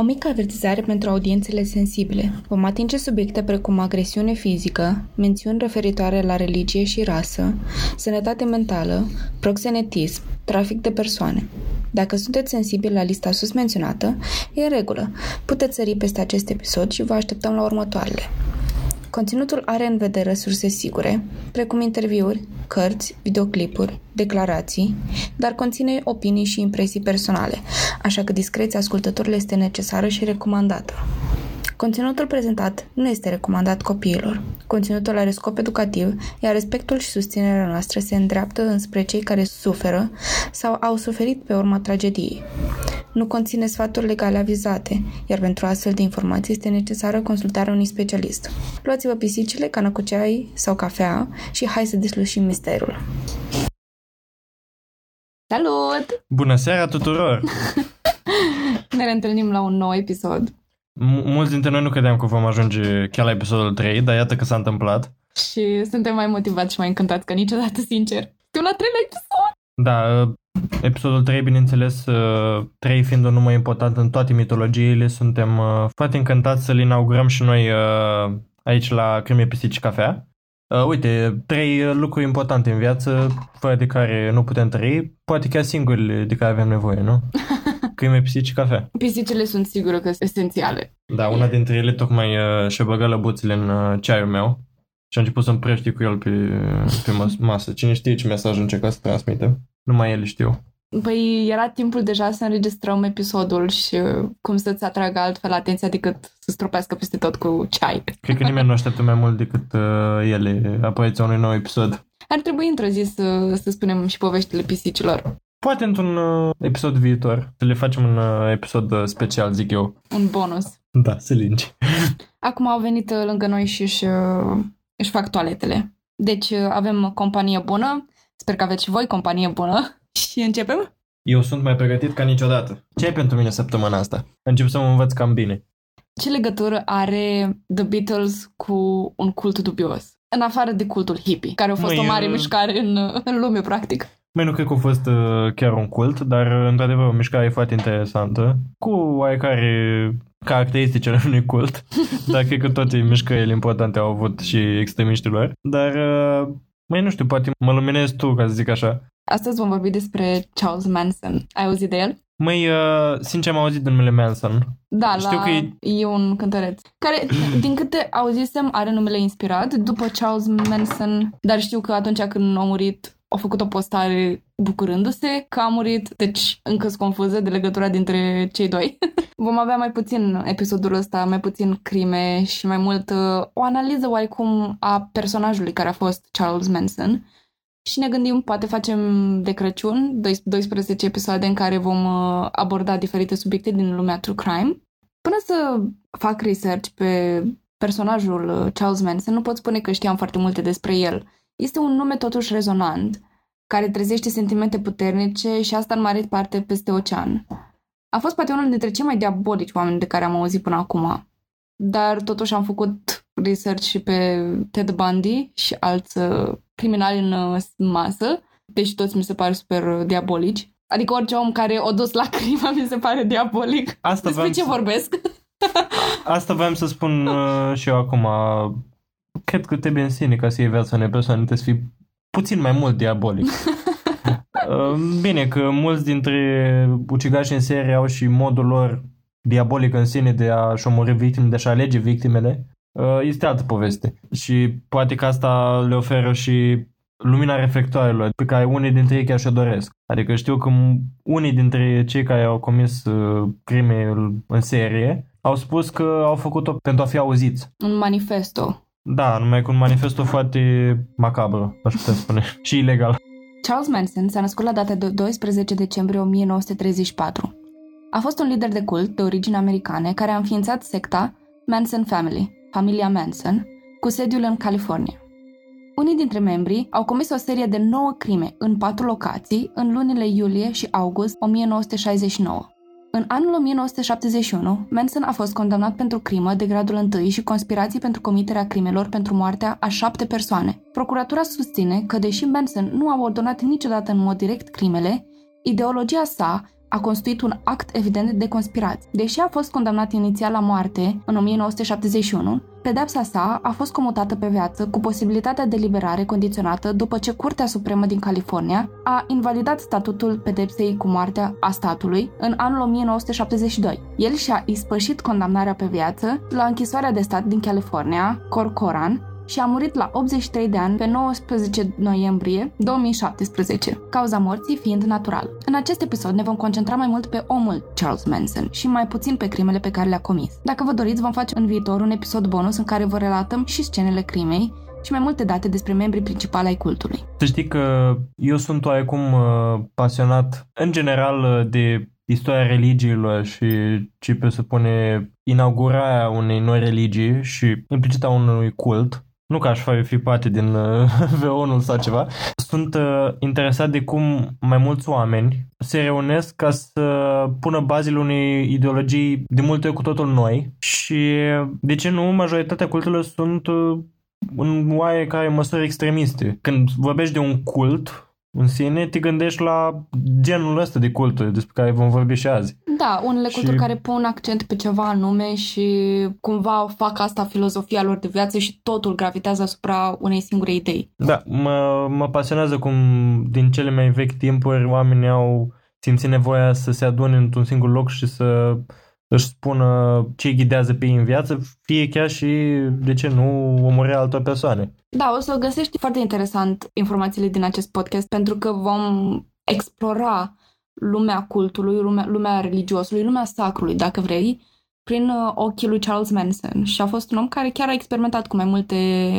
O mică avertizare pentru audiențele sensibile. Vom atinge subiecte precum agresiune fizică, mențiuni referitoare la religie și rasă, sănătate mentală, proxenetism, trafic de persoane. Dacă sunteți sensibili la lista sus menționată, e în regulă. Puteți sări peste acest episod și vă așteptăm la următoarele. Conținutul are în vedere surse sigure, precum interviuri, cărți, videoclipuri, declarații, dar conține opinii și impresii personale, așa că discreția ascultătorului este necesară și recomandată. Conținutul prezentat nu este recomandat copiilor. Conținutul are scop educativ, iar respectul și susținerea noastră se îndreaptă înspre cei care suferă sau au suferit pe urma tragediei. Nu conține sfaturi legale avizate, iar pentru astfel de informații este necesară consultarea unui specialist. Luați-vă pisicile, cană cu ceai sau cafea și hai să deslușim misterul. Salut! Bună seara tuturor! ne reîntâlnim la un nou episod. M- mulți dintre noi nu credeam că vom ajunge chiar la episodul 3, dar iată că s-a întâmplat. Și suntem mai motivați și mai încântați ca niciodată, sincer. Suntem la treilea episod! Da, episodul 3, bineînțeles, 3 fiind un număr important în toate mitologiile, suntem uh, foarte încântați să-l inaugurăm și noi uh, aici la Crime Pisici Cafea. Uh, uite, trei lucruri importante în viață, fără de care nu putem trăi, poate chiar singurile de care avem nevoie, nu? Câine, pisici și cafea. Pisicile sunt sigură că sunt esențiale. Da, una dintre ele tocmai uh, și-a băgat lăbuțile în uh, ceaiul meu și a început să împrăști cu el pe, pe masă. Cine știe ce mesaj încerca să transmită? Numai el știu. Păi era timpul deja să înregistrăm episodul și uh, cum să-ți atragă altfel atenția decât să stropească peste tot cu ceai. Cred că nimeni nu așteaptă mai mult decât uh, ele apariția unui nou episod. Ar trebui într-o zi să, să spunem și poveștile pisicilor. Poate într-un uh, episod viitor să le facem un uh, episod uh, special, zic eu. Un bonus. Da, să lingi. Acum au venit uh, lângă noi și își, uh, își fac toaletele. Deci uh, avem companie bună. Sper că aveți și voi companie bună. Și începem? Eu sunt mai pregătit ca niciodată. Ce e pentru mine săptămâna asta? Încep să mă învăț cam bine. Ce legătură are The Beatles cu un cult dubios? În afară de cultul hippie, care a fost Măi, o mare uh... mișcare în, în lume, practic. Mai nu cred că a fost uh, chiar un cult, dar uh, într-adevăr o mișcare foarte interesantă, cu oarecare caracteristici ale unui cult, dar cred că toate mișcările importante au avut și extremiștilor. Dar, uh, mai nu știu, poate mă luminezi tu, ca să zic așa. Astăzi vom vorbi despre Charles Manson. Ai auzit de el? Măi, uh, sincer am auzit de numele Manson. Da, Știu la... că e... e un cântăreț. Care, din câte auzisem, are numele inspirat după Charles Manson, dar știu că atunci când a murit au făcut o postare bucurându-se că a murit, deci încă sunt confuză de legătura dintre cei doi. Vom avea mai puțin episodul ăsta, mai puțin crime și mai mult uh, o analiză oarecum a personajului care a fost Charles Manson. Și ne gândim, poate facem de Crăciun 12 episoade în care vom uh, aborda diferite subiecte din lumea true crime. Până să fac research pe personajul uh, Charles Manson, nu pot spune că știam foarte multe despre el este un nume totuși rezonant, care trezește sentimente puternice și asta în mare parte peste ocean. A fost poate unul dintre cei mai diabolici oameni de care am auzit până acum, dar totuși am făcut research și pe Ted Bundy și alți uh, criminali în uh, masă, deși toți mi se pare super diabolici. Adică orice om care o dus la crimă mi se pare diabolic. Asta Despre ce să... vorbesc? Asta vreau să spun uh, și eu acum cred că trebuie în sine ca să iei viața unei persoane, trebuie să fii puțin mai mult diabolic. Bine că mulți dintre ucigași în serie au și modul lor diabolic în sine de a-și omori victime, de a-și alege victimele. Uh, este altă poveste. Și poate că asta le oferă și lumina reflectoarelor pe care unii dintre ei chiar și-o doresc. Adică știu că unii dintre cei care au comis uh, crime în serie au spus că au făcut-o pentru a fi auziți. Un manifesto. Da, numai cu un manifestul foarte macabru, aș putea spune, și ilegal. Charles Manson s-a născut la data de 12 decembrie 1934. A fost un lider de cult de origine americane care a înființat secta Manson Family, familia Manson, cu sediul în California. Unii dintre membrii au comis o serie de 9 crime în patru locații în lunile iulie și august 1969. În anul 1971, Manson a fost condamnat pentru crimă de gradul 1 și conspirații pentru comiterea crimelor pentru moartea a șapte persoane. Procuratura susține că, deși Manson nu a ordonat niciodată în mod direct crimele, ideologia sa a constituit un act evident de conspirație. Deși a fost condamnat inițial la moarte în 1971, pedepsa sa a fost comutată pe viață cu posibilitatea de liberare condiționată după ce Curtea Supremă din California a invalidat statutul pedepsei cu moartea a statului în anul 1972. El și-a ispășit condamnarea pe viață la închisoarea de stat din California, Corcoran, și a murit la 83 de ani pe 19 noiembrie 2017, cauza morții fiind natural. În acest episod ne vom concentra mai mult pe omul Charles Manson și mai puțin pe crimele pe care le-a comis. Dacă vă doriți, vom face în viitor un episod bonus în care vă relatăm și scenele crimei și mai multe date despre membrii principali ai cultului. Să știi că eu sunt oarecum uh, pasionat în general uh, de istoria religiilor și ce presupune inaugurarea unei noi religii și implicit a unui cult nu că aș fi parte din uh, V1 sau ceva, sunt uh, interesat de cum mai mulți oameni se reunesc ca să pună bazele unei ideologii de multe ori cu totul noi și de ce nu majoritatea culturilor sunt uh, în oarecare măsură extremiste. Când vorbești de un cult, în sine, te gândești la genul ăsta de culturi despre care vom vorbi și azi. Da, unele și... culturi care pun accent pe ceva anume și cumva fac asta filozofia lor de viață și totul gravitează asupra unei singure idei. Da, mă, mă pasionează cum din cele mai vechi timpuri oamenii au simțit nevoia să se adune într-un singur loc și să își spună ce îi ghidează pe ei în viață, fie chiar și, de ce nu, omore altor persoane. Da, o să găsești foarte interesant informațiile din acest podcast pentru că vom explora lumea cultului, lumea, lumea religiosului, lumea sacrului, dacă vrei, prin uh, ochii lui Charles Manson. Și a fost un om care chiar a experimentat cu mai multe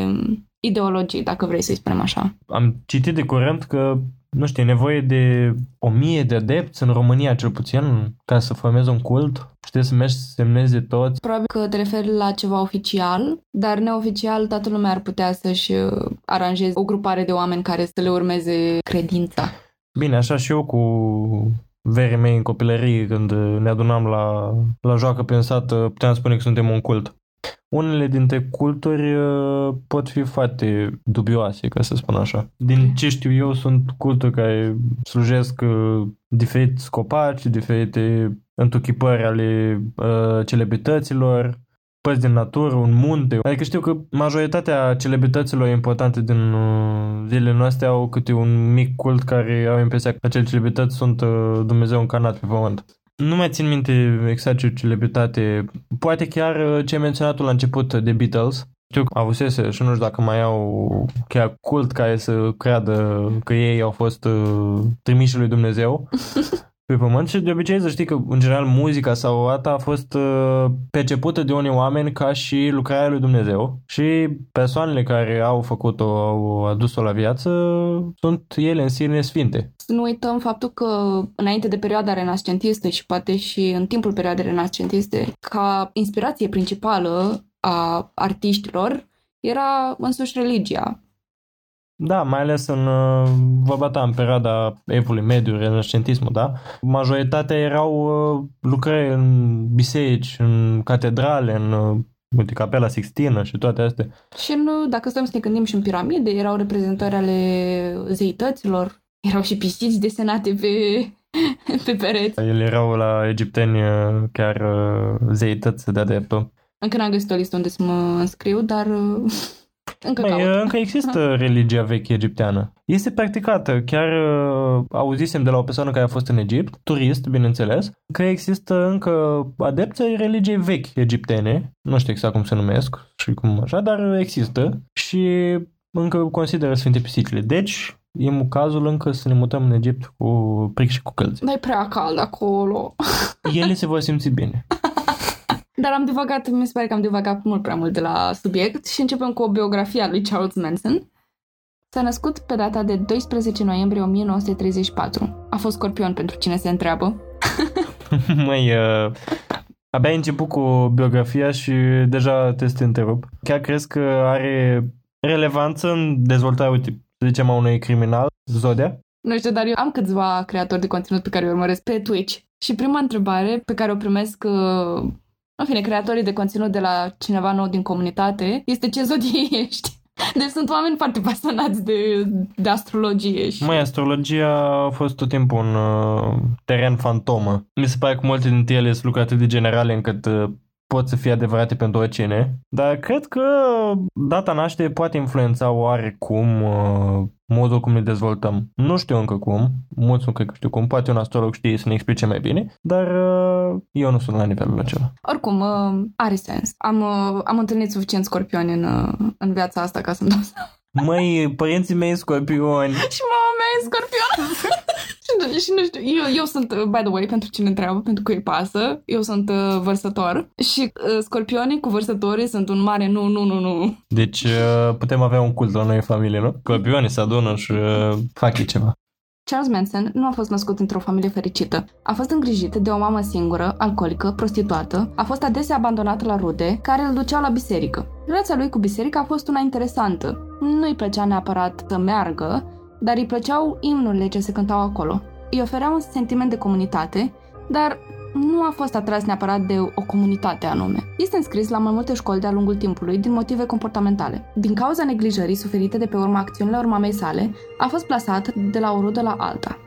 um, ideologii, dacă vrei să-i spunem așa. Am citit de curând că nu știu, e nevoie de o mie de adepți în România cel puțin ca să formeze un cult și trebuie să mergi să semneze toți. Probabil că te referi la ceva oficial, dar neoficial toată lumea ar putea să-și uh, aranjeze o grupare de oameni care să le urmeze credința. Bine, așa și eu cu verii mei în copilărie, când ne adunam la, la joacă pe sat, puteam spune că suntem un cult. Unele dintre culturi uh, pot fi foarte dubioase, ca să spun așa. Din ce știu eu, sunt culturi care slujesc uh, diferiți scopaci, diferite întuchipări ale uh, celebrităților, părți din natură, un munte. Adică știu că majoritatea celebrităților importante din uh, zilele noastre au câte un mic cult care au impresia că acele celebrități sunt uh, Dumnezeu încarnat pe pământ. Nu mai țin minte exact ce celebritate. Poate chiar uh, ce ai menționat la început de Beatles. Știu că avusese și nu știu dacă mai au chiar cult care să creadă că ei au fost uh, trimiși lui Dumnezeu pe pământ și de obicei să știi că în general muzica sau asta a fost uh, percepută de unii oameni ca și lucrarea lui Dumnezeu și persoanele care au făcut-o, au adus-o la viață sunt ele în sine sfinte. Să nu uităm faptul că înainte de perioada renascentistă și poate și în timpul perioadei renascentiste, ca inspirație principală a artiștilor era însuși religia. Da, mai ales în, uh, vorba ta, în perioada evului mediu, renascentismul, da? Majoritatea erau uh, lucrări în biserici, în catedrale, în uh, uite, capela Sixtină și toate astea. Și în, dacă stăm să ne gândim și în piramide, erau reprezentări ale zeităților, erau și pisici desenate pe, pe pereți. Ele erau la egipteni chiar zeități de adeptul. Încă n-am găsit o listă unde să mă înscriu, dar încă, Băi, încă există religia veche egipteană. Este practicată. Chiar uh, auzisem de la o persoană care a fost în Egipt, turist, bineînțeles, că există încă adepți ai religiei vechi egiptene. Nu știu exact cum se numesc și cum așa, dar există și încă consideră Sfinte Pisicile. Deci, e cazul încă să ne mutăm în Egipt cu pric și cu călți. Dar e prea cald acolo. Ele se vor simți bine. Dar am divagat, mi se pare că am divagat mult prea mult de la subiect și începem cu o biografie a lui Charles Manson. S-a născut pe data de 12 noiembrie 1934. A fost scorpion pentru cine se întreabă. Măi, uh, abia ai început cu biografia și deja te să întrerup. Chiar crezi că are relevanță în dezvoltarea, uite, să zicem, a unui criminal, Zodia? Nu știu, dar eu am câțiva creatori de conținut pe care îi urmăresc pe Twitch. Și prima întrebare pe care o primesc uh, în fine, creatorii de conținut de la cineva nou din comunitate, este ce zodie ești. Deci sunt oameni foarte pasionați de, de astrologie. Și... Măi, astrologia a fost tot timpul un uh, teren fantomă. Mi se pare că multe dintre ele sunt lucruri atât de generale încât uh, pot să fie adevărate pentru oricine, dar cred că data naștere poate influența oarecum uh, modul cum ne dezvoltăm. Nu știu încă cum, mulți nu cred că știu cum, poate un astrolog știe să ne explice mai bine, dar uh, eu nu sunt la nivelul acela. Oricum, uh, are sens. Am, uh, am întâlnit suficient scorpioni în, uh, în viața asta ca să-mi dau seama. Măi, părinții mei scorpioni. Și mama mea e scorpion. Și, nu- și nu știu, eu, eu sunt, uh, by the way, pentru cine întreabă, pentru că îi pasă, eu sunt uh, vărsător și uh, scorpionii cu vărsătorii sunt un mare nu, nu, nu, nu. Deci uh, putem avea un cult la noi în familie, nu? Scorpionii se adună și uh, fac ei ceva. Charles Manson nu a fost născut într-o familie fericită. A fost îngrijit de o mamă singură, alcoolică, prostituată, a fost adesea abandonat la rude, care îl duceau la biserică. Relația lui cu biserica a fost una interesantă. Nu îi plăcea neapărat să meargă, dar îi plăceau imnurile ce se cântau acolo. Îi oferea un sentiment de comunitate, dar nu a fost atras neapărat de o comunitate anume. Este înscris la mai multe școli de-a lungul timpului din motive comportamentale. Din cauza neglijării suferite de pe urma acțiunilor mamei sale, a fost plasat de la o rudă la alta.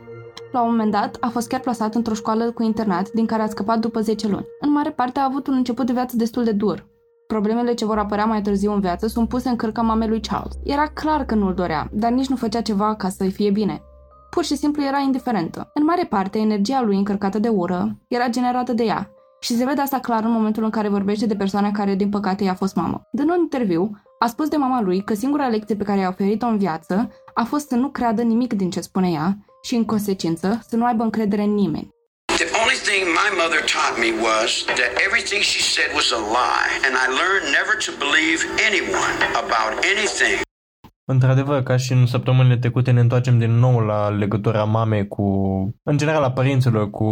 La un moment dat, a fost chiar plasat într-o școală cu internat, din care a scăpat după 10 luni. În mare parte a avut un început de viață destul de dur. Problemele ce vor apărea mai târziu în viață sunt puse în cârca mamei lui Charles. Era clar că nu-l dorea, dar nici nu făcea ceva ca să-i fie bine. Pur și simplu era indiferentă. În mare parte, energia lui încărcată de ură era generată de ea. Și se vede asta clar în momentul în care vorbește de persoana care, din păcate, i-a fost mamă. Dând un interviu, a spus de mama lui că singura lecție pe care i-a oferit-o în viață a fost să nu creadă nimic din ce spune ea și, în consecință, să nu aibă încredere în nimeni. Only thing my mother taught me was that everything she said was a lie, and I learned never to believe anyone about anything. Într-adevăr, ca și în săptămânile trecute ne întoarcem din nou la legătura mamei cu, în general, a părinților cu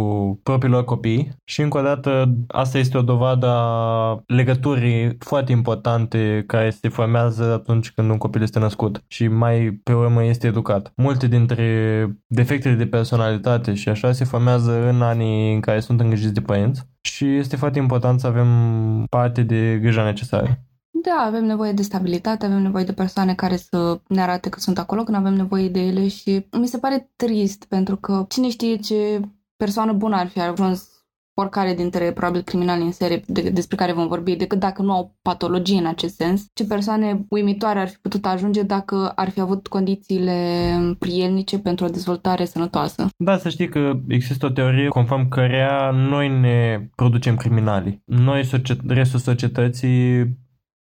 propriilor copii și încă o dată asta este o dovadă a legăturii foarte importante care se formează atunci când un copil este născut și mai pe urmă este educat. Multe dintre defectele de personalitate și așa se formează în anii în care sunt îngrijiți de părinți și este foarte important să avem parte de grija necesară. Da, avem nevoie de stabilitate, avem nevoie de persoane care să ne arate că sunt acolo când avem nevoie de ele și mi se pare trist pentru că cine știe ce persoană bună ar fi ajuns oricare dintre probabil criminali în serie de, despre care vom vorbi, decât dacă nu au patologie în acest sens. Ce persoane uimitoare ar fi putut ajunge dacă ar fi avut condițiile prielnice pentru o dezvoltare sănătoasă. Da, să știi că există o teorie conform cărea noi ne producem criminali. Noi, societ- restul societății,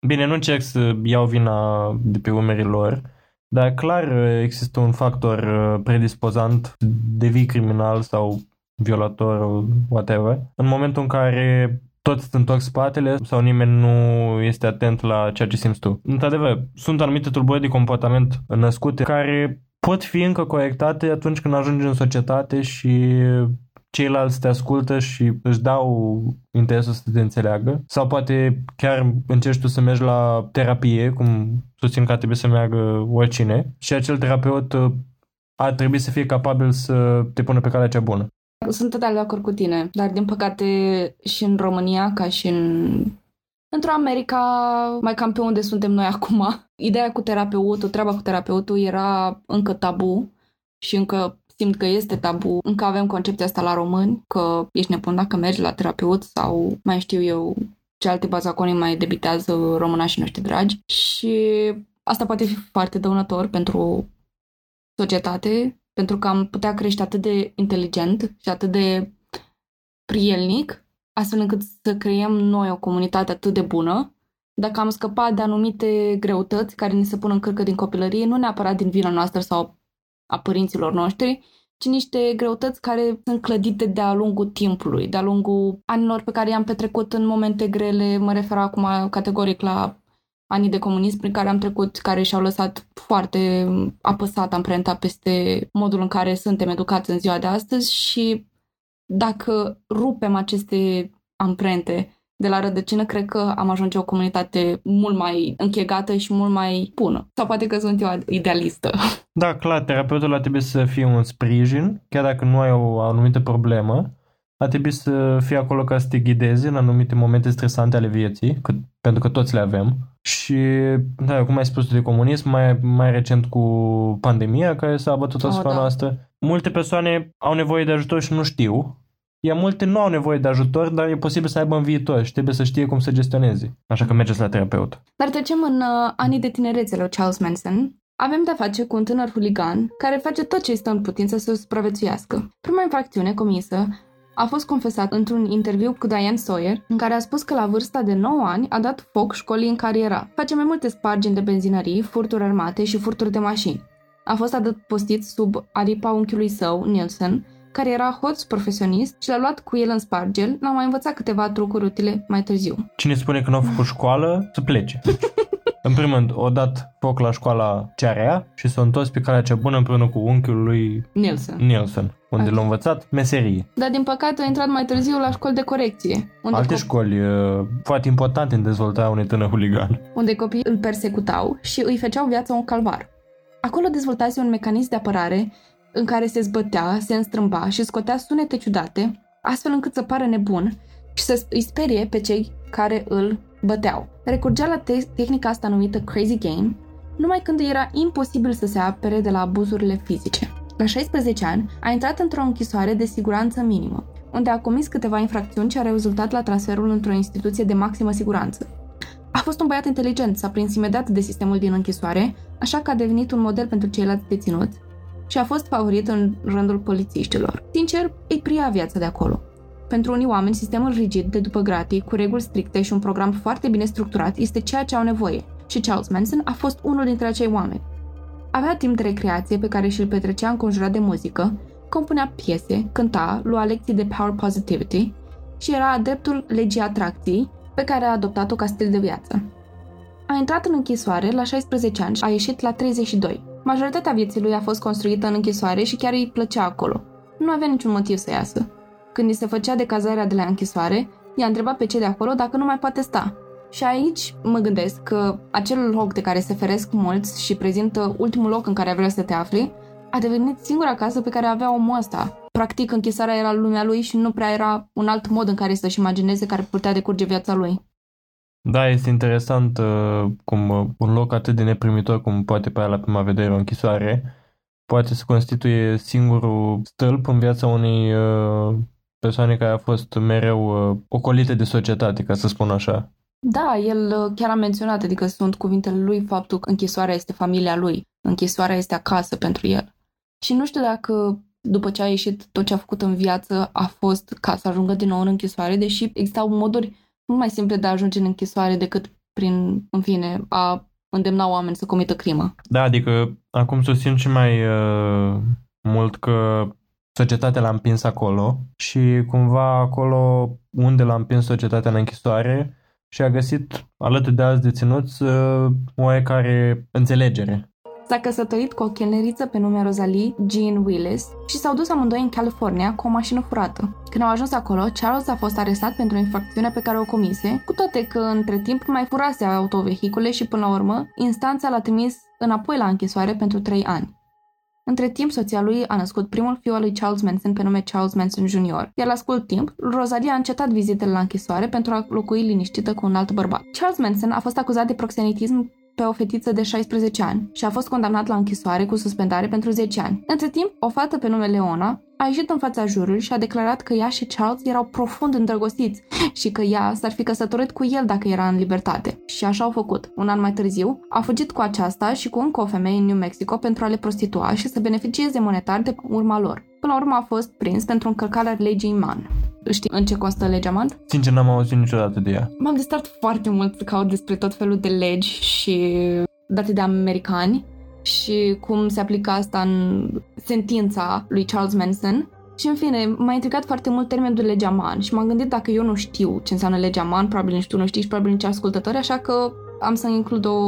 bine, nu încerc să iau vina de pe umerii lor, dar clar există un factor uh, predispozant să devii criminal sau violator, whatever. În momentul în care toți îți întorc spatele sau nimeni nu este atent la ceea ce simți tu. Într-adevăr, sunt anumite tulburări de comportament născute care pot fi încă corectate atunci când ajungi în societate și ceilalți te ascultă și își dau interesul să te înțeleagă sau poate chiar încerci tu să mergi la terapie, cum susțin că ar trebui să meargă oricine și acel terapeut uh, ar trebui să fie capabil să te pună pe calea cea bună. Sunt total de acord cu tine, dar din păcate și în România, ca și în Într-o America, mai cam pe unde suntem noi acum, ideea cu terapeutul, treaba cu terapeutul era încă tabu și încă simt că este tabu, încă avem concepția asta la români, că ești nebun dacă mergi la terapeut sau mai știu eu ce alte bazaconii mai debitează românașii noștri dragi. Și asta poate fi foarte dăunător pentru societate, pentru că am putea crește atât de inteligent și atât de prielnic, astfel încât să creăm noi o comunitate atât de bună, dacă am scăpat de anumite greutăți care ni se pun în cârcă din copilărie, nu neapărat din vina noastră sau a părinților noștri, ci niște greutăți care sunt clădite de-a lungul timpului, de-a lungul anilor pe care i-am petrecut în momente grele, mă refer acum categoric la anii de comunism prin care am trecut, care și-au lăsat foarte apăsat amprenta peste modul în care suntem educați în ziua de astăzi și dacă rupem aceste amprente de la rădăcină, cred că am ajunge o comunitate mult mai închegată și mult mai bună. Sau poate că sunt eu idealistă. Da, clar, terapeutul ar trebui să fie un sprijin, chiar dacă nu ai o anumită problemă, a trebuit să fie acolo ca să te ghideze în anumite momente stresante ale vieții, că, pentru că toți le avem. Și, da, cum ai spus de comunism, mai, mai recent cu pandemia care s-a abătut asupra Oh, da. noastră, multe persoane au nevoie de ajutor și nu știu. Iar multe nu au nevoie de ajutor, dar e posibil să aibă în viitor și trebuie să știe cum să gestioneze. Așa că mergeți la terapeut. Dar trecem în uh, anii de tinerețe lui Charles Manson. Avem de-a face cu un tânăr huligan care face tot ce stă în putință să supraviețuiască. Prima infracțiune comisă a fost confesat într-un interviu cu Diane Sawyer, în care a spus că la vârsta de 9 ani a dat foc școlii în care era. Face mai multe spargeri de benzinării, furturi armate și furturi de mașini. A fost adăpostit sub aripa unchiului său, Nielsen, care era hoț profesionist și l-a luat cu el în spargel, l-a mai învățat câteva trucuri utile mai târziu. Cine spune că nu a făcut școală, să plece. În primul rând, o dat foc la școala CRA și s-a întors pe calea cea bună împreună cu unchiul lui Nielsen. Nielsen, unde Ok. l-a învățat meserie. Dar din păcate a intrat mai târziu la școli de corecție, unde, Alte cop- școli uh, foarte importante în dezvoltarea unui tânăr huligan. unde copiii îl persecutau și îi făceau viața un calvar. Acolo dezvoltase un mecanism de apărare în care se zbătea, se înstrâmba și scotea sunete ciudate, astfel încât să pară nebun și să îi sperie pe cei care îl băteau. Recurgea la te- tehnica asta numită Crazy Game, numai când era imposibil să se apere de la abuzurile fizice. La 16 ani, a intrat într-o închisoare de siguranță minimă, unde a comis câteva infracțiuni ce au rezultat la transferul într-o instituție de maximă siguranță. A fost un băiat inteligent, s-a prins imediat de sistemul din închisoare, așa că a devenit un model pentru ceilalți deținuți și a fost favorit în rândul polițiștilor. Sincer, îi pria viața de acolo. Pentru unii oameni, sistemul rigid de după gratii, cu reguli stricte și un program foarte bine structurat, este ceea ce au nevoie. Și Charles Manson a fost unul dintre acei oameni. Avea timp de recreație pe care și-l petrecea înconjurat de muzică, compunea piese, cânta, lua lecții de power positivity și era adeptul legii atracției, pe care a adoptat-o ca stil de viață. A intrat în închisoare la 16 ani și a ieșit la 32. Majoritatea vieții lui a fost construită în închisoare și chiar îi plăcea acolo. Nu avea niciun motiv să iasă. Când îi se făcea de cazarea de la închisoare, i-a întrebat pe cei de acolo dacă nu mai poate sta. Și aici mă gândesc că acel loc de care se feresc mulți și prezintă ultimul loc în care vrea să te afli, a devenit singura casă pe care avea omul ăsta. Practic, închisarea era lumea lui și nu prea era un alt mod în care să-și imagineze care putea decurge viața lui. Da, este interesant uh, cum uh, un loc atât de neprimitor cum poate părea la prima vedere o închisoare poate să constituie singurul stâlp în viața unei uh, persoane care a fost mereu uh, ocolită de societate, ca să spun așa. Da, el uh, chiar a menționat, adică sunt cuvintele lui faptul că închisoarea este familia lui, închisoarea este acasă pentru el. Și nu știu dacă după ce a ieșit tot ce a făcut în viață a fost ca să ajungă din nou în închisoare, deși existau moduri mult mai simple de a ajunge în închisoare decât prin, în fine, a îndemna oameni să comită crimă. Da, adică acum susțin și mai uh, mult că societatea l-a împins acolo și cumva acolo unde l-a împins societatea în închisoare și a găsit alături de alți deținuți uh, oarecare înțelegere. S-a căsătorit cu o chelneriță pe nume Rosalie Jean Willis și s-au dus amândoi în California cu o mașină furată. Când au ajuns acolo, Charles a fost arestat pentru infracțiunea pe care o comise, cu toate că între timp mai furase autovehicule și până la urmă, instanța l-a trimis înapoi la închisoare pentru 3 ani. Între timp, soția lui a născut primul fiu al lui Charles Manson pe nume Charles Manson Jr., iar la scurt timp, Rosalie a încetat vizitele la închisoare pentru a locui liniștită cu un alt bărbat. Charles Manson a fost acuzat de proxenetism pe o fetiță de 16 ani și a fost condamnat la închisoare cu suspendare pentru 10 ani. Între timp, o fată pe nume Leona a ieșit în fața jurului și a declarat că ea și Charles erau profund îndrăgostiți și că ea s-ar fi căsătorit cu el dacă era în libertate. Și așa au făcut. Un an mai târziu, a fugit cu aceasta și cu încă o femeie în New Mexico pentru a le prostitua și să beneficieze monetar de urma lor. Până la urmă a fost prins pentru încălcarea legii Mann. Știi în ce constă legea Mann? Sincer, n-am auzit niciodată de ea. M-am distrat foarte mult să caut despre tot felul de legi și date de americani și cum se aplică asta în sentința lui Charles Manson. Și în fine, m-a intrigat foarte mult termenul de legea Mann și m-am gândit dacă eu nu știu ce înseamnă legea Mann, probabil nici tu nu știi și probabil nici ascultători, așa că am să includ o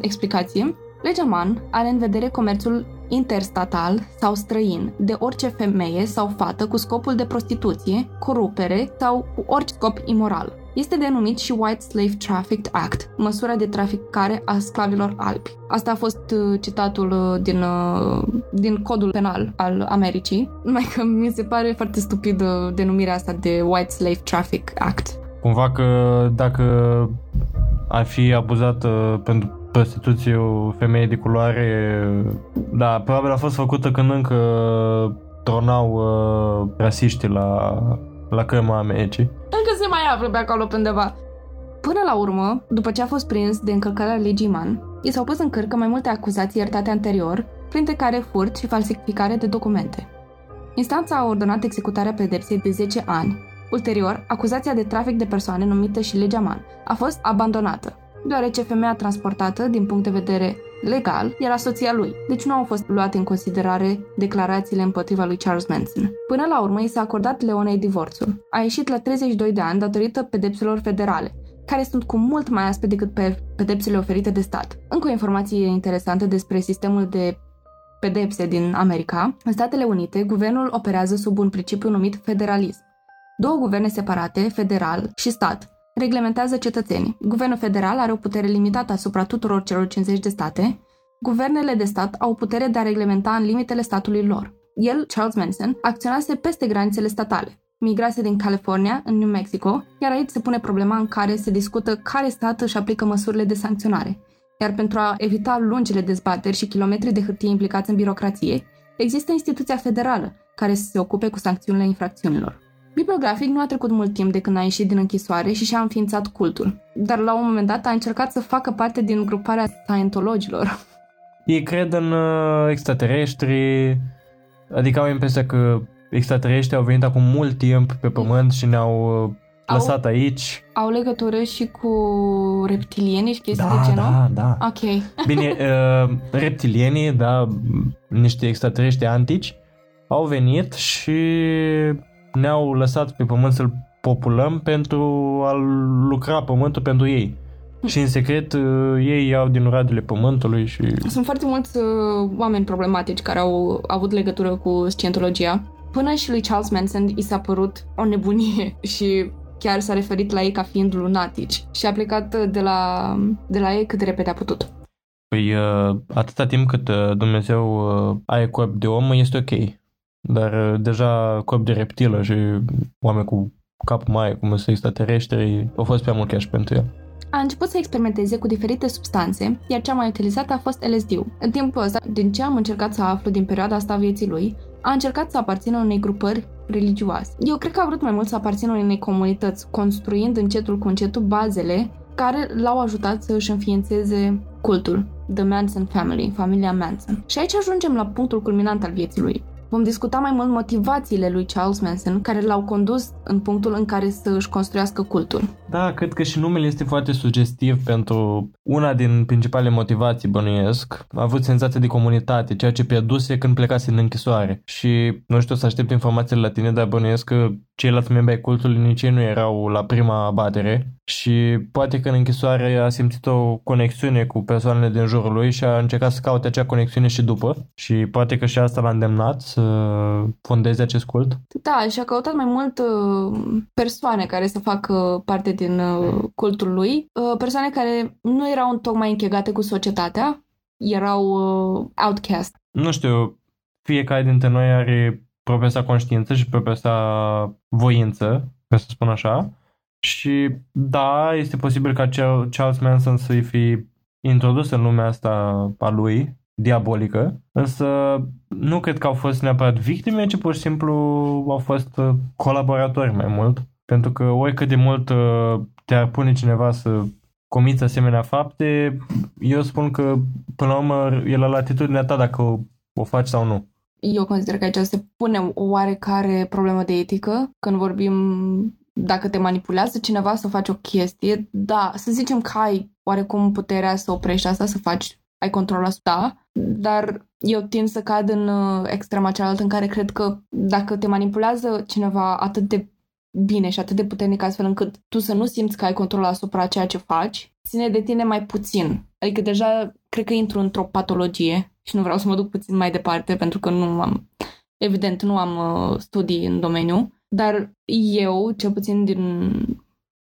explicație. Legea Mann are în vedere comerțul interstatal sau străin de orice femeie sau fată cu scopul de prostituție, corupere sau cu orice scop imoral. Este denumit și White Slave Traffic Act, măsura de traficare a sclavilor albi. Asta a fost uh, citatul uh, din, uh, din codul penal al Americii, numai că mi se pare foarte stupidă denumirea asta de White Slave Traffic Act. Cumva că dacă ar fi abuzată pentru prostituție o femeie de culoare, da, probabil a fost făcută când încă tronau uh, rasiștii la, la crema Americii. Încă se mai află pe acolo pe undeva. Până la urmă, după ce a fost prins de încălcarea legii Man, i s-au pus în cărcă mai multe acuzații iertate anterior, printre care furt și falsificare de documente. Instanța a ordonat executarea pedepsei de 10 ani. Ulterior, acuzația de trafic de persoane numită și legea Man a fost abandonată, deoarece femeia transportată, din punct de vedere legal, era soția lui, deci nu au fost luate în considerare declarațiile împotriva lui Charles Manson. Până la urmă, i s-a acordat Leonei divorțul. A ieșit la 32 de ani datorită pedepselor federale, care sunt cu mult mai aspe decât pe pedepsele oferite de stat. Încă o informație interesantă despre sistemul de pedepse din America. În Statele Unite, guvernul operează sub un principiu numit federalism. Două guverne separate, federal și stat, reglementează cetățenii. Guvernul federal are o putere limitată asupra tuturor celor 50 de state. Guvernele de stat au putere de a reglementa în limitele statului lor. El, Charles Manson, acționase peste granițele statale. Migrase din California în New Mexico, iar aici se pune problema în care se discută care stat își aplică măsurile de sancționare. Iar pentru a evita lungile dezbateri și kilometri de hârtie implicați în birocrație, există instituția federală care se ocupe cu sancțiunile infracțiunilor. Bibliografic nu a trecut mult timp de când a ieșit din închisoare și și-a înființat cultul, dar la un moment dat a încercat să facă parte din gruparea Scientologilor. Ei cred în uh, extraterestri, adică au impresia că extraterestri au venit acum mult timp pe pământ și ne-au uh, lăsat aici. Au legătură și cu reptilieni și chestii Da, de genul? da, da. Ok. Bine, uh, reptilienii, da, niște extraterestri antici, au venit și ne-au lăsat pe pământ să-l populăm pentru a lucra pământul pentru ei. Și în secret uh, ei iau din radele pământului și... Sunt foarte mulți uh, oameni problematici care au avut legătură cu scientologia. Până și lui Charles Manson i s-a părut o nebunie și chiar s-a referit la ei ca fiind lunatici și a plecat uh, de la, de la ei cât de repede a putut. Păi uh, atâta timp cât uh, Dumnezeu uh, are corp de om, este ok. Dar uh, deja corp de reptilă și oameni cu cap mai, cum sunt extraterestri, au fost prea mult cash pentru el. A început să experimenteze cu diferite substanțe, iar cea mai utilizată a fost LSD-ul. În timpul ăsta, din ce am încercat să aflu din perioada asta a vieții lui, a încercat să aparțină unei grupări religioase. Eu cred că a vrut mai mult să aparțină unei comunități, construind încetul cu încetul bazele care l-au ajutat să își înființeze cultul, The Manson Family, familia Manson. Și aici ajungem la punctul culminant al vieții lui. Vom discuta mai mult motivațiile lui Charles Manson care l-au condus în punctul în care să își construiască cultul. Da, cred că și numele este foarte sugestiv pentru una din principalele motivații, bănuiesc. A avut senzația de comunitate, ceea ce pierduse când plecase în închisoare. Și nu știu să aștept informațiile la tine, dar bănuiesc că ceilalți membri ai cultului nici ei nu erau la prima abatere și poate că în închisoare a simțit o conexiune cu persoanele din jurul lui și a încercat să caute acea conexiune și după și poate că și asta l-a îndemnat să fondeze acest cult. Da, și a căutat mai mult uh, persoane care să facă parte din uh, cultul lui, uh, persoane care nu erau tocmai închegate cu societatea, erau uh, outcast. Nu știu, fiecare dintre noi are propria sa conștiință și propria sa voință, ca să spun așa. Și da, este posibil ca Char- Charles Manson să-i fi introdus în lumea asta a lui, diabolică, însă nu cred că au fost neapărat victime, ci pur și simplu au fost uh, colaboratori mai mult. Pentru că oricât de mult uh, te-ar pune cineva să comiți asemenea fapte, eu spun că până la urmă e la latitudinea ta dacă o, o faci sau nu. Eu consider că aici se pune o oarecare problemă de etică când vorbim dacă te manipulează cineva să faci o chestie, da, să zicem că ai oarecum puterea să oprești asta, să faci, ai control asupra, da, dar eu tind să cad în uh, extrema cealaltă în care cred că dacă te manipulează cineva atât de bine și atât de puternic astfel încât tu să nu simți că ai control asupra ceea ce faci, ține de tine mai puțin. Adică deja cred că intru într-o patologie și nu vreau să mă duc puțin mai departe pentru că nu am, evident, nu am uh, studii în domeniu, dar eu, cel puțin din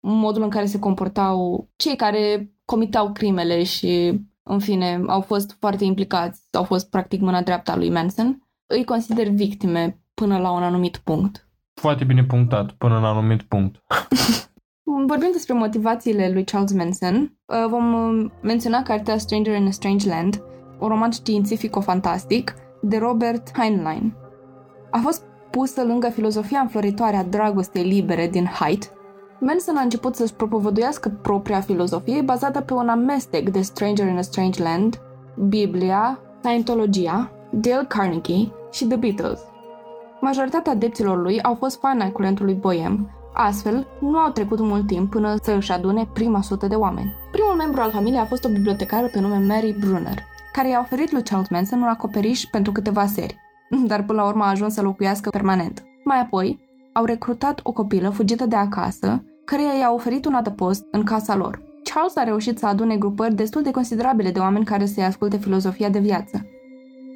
modul în care se comportau cei care comitau crimele și, în fine, au fost foarte implicați, au fost practic mâna dreapta lui Manson, îi consider victime până la un anumit punct. Foarte bine punctat, până la un anumit punct. Vorbim despre motivațiile lui Charles Manson. Uh, vom uh, menționa cartea Stranger in a Strange Land, un roman științifico-fantastic de Robert Heinlein. A fost pusă lângă filozofia înfloritoare a dragostei libere din Height, Manson a început să-și propovăduiască propria filozofie bazată pe un amestec de Stranger in a Strange Land, Biblia, Scientologia, Dale Carnegie și The Beatles. Majoritatea adepților lui au fost fani ai curentului boem, astfel nu au trecut mult timp până să își adune prima sută de oameni. Primul membru al familiei a fost o bibliotecară pe nume Mary Brunner, care i-a oferit lui Charles Manson un acoperiș pentru câteva seri, dar până la urmă a ajuns să locuiască permanent. Mai apoi, au recrutat o copilă fugită de acasă, care i-a oferit un adăpost în casa lor. Charles a reușit să adune grupări destul de considerabile de oameni care să-i asculte filozofia de viață.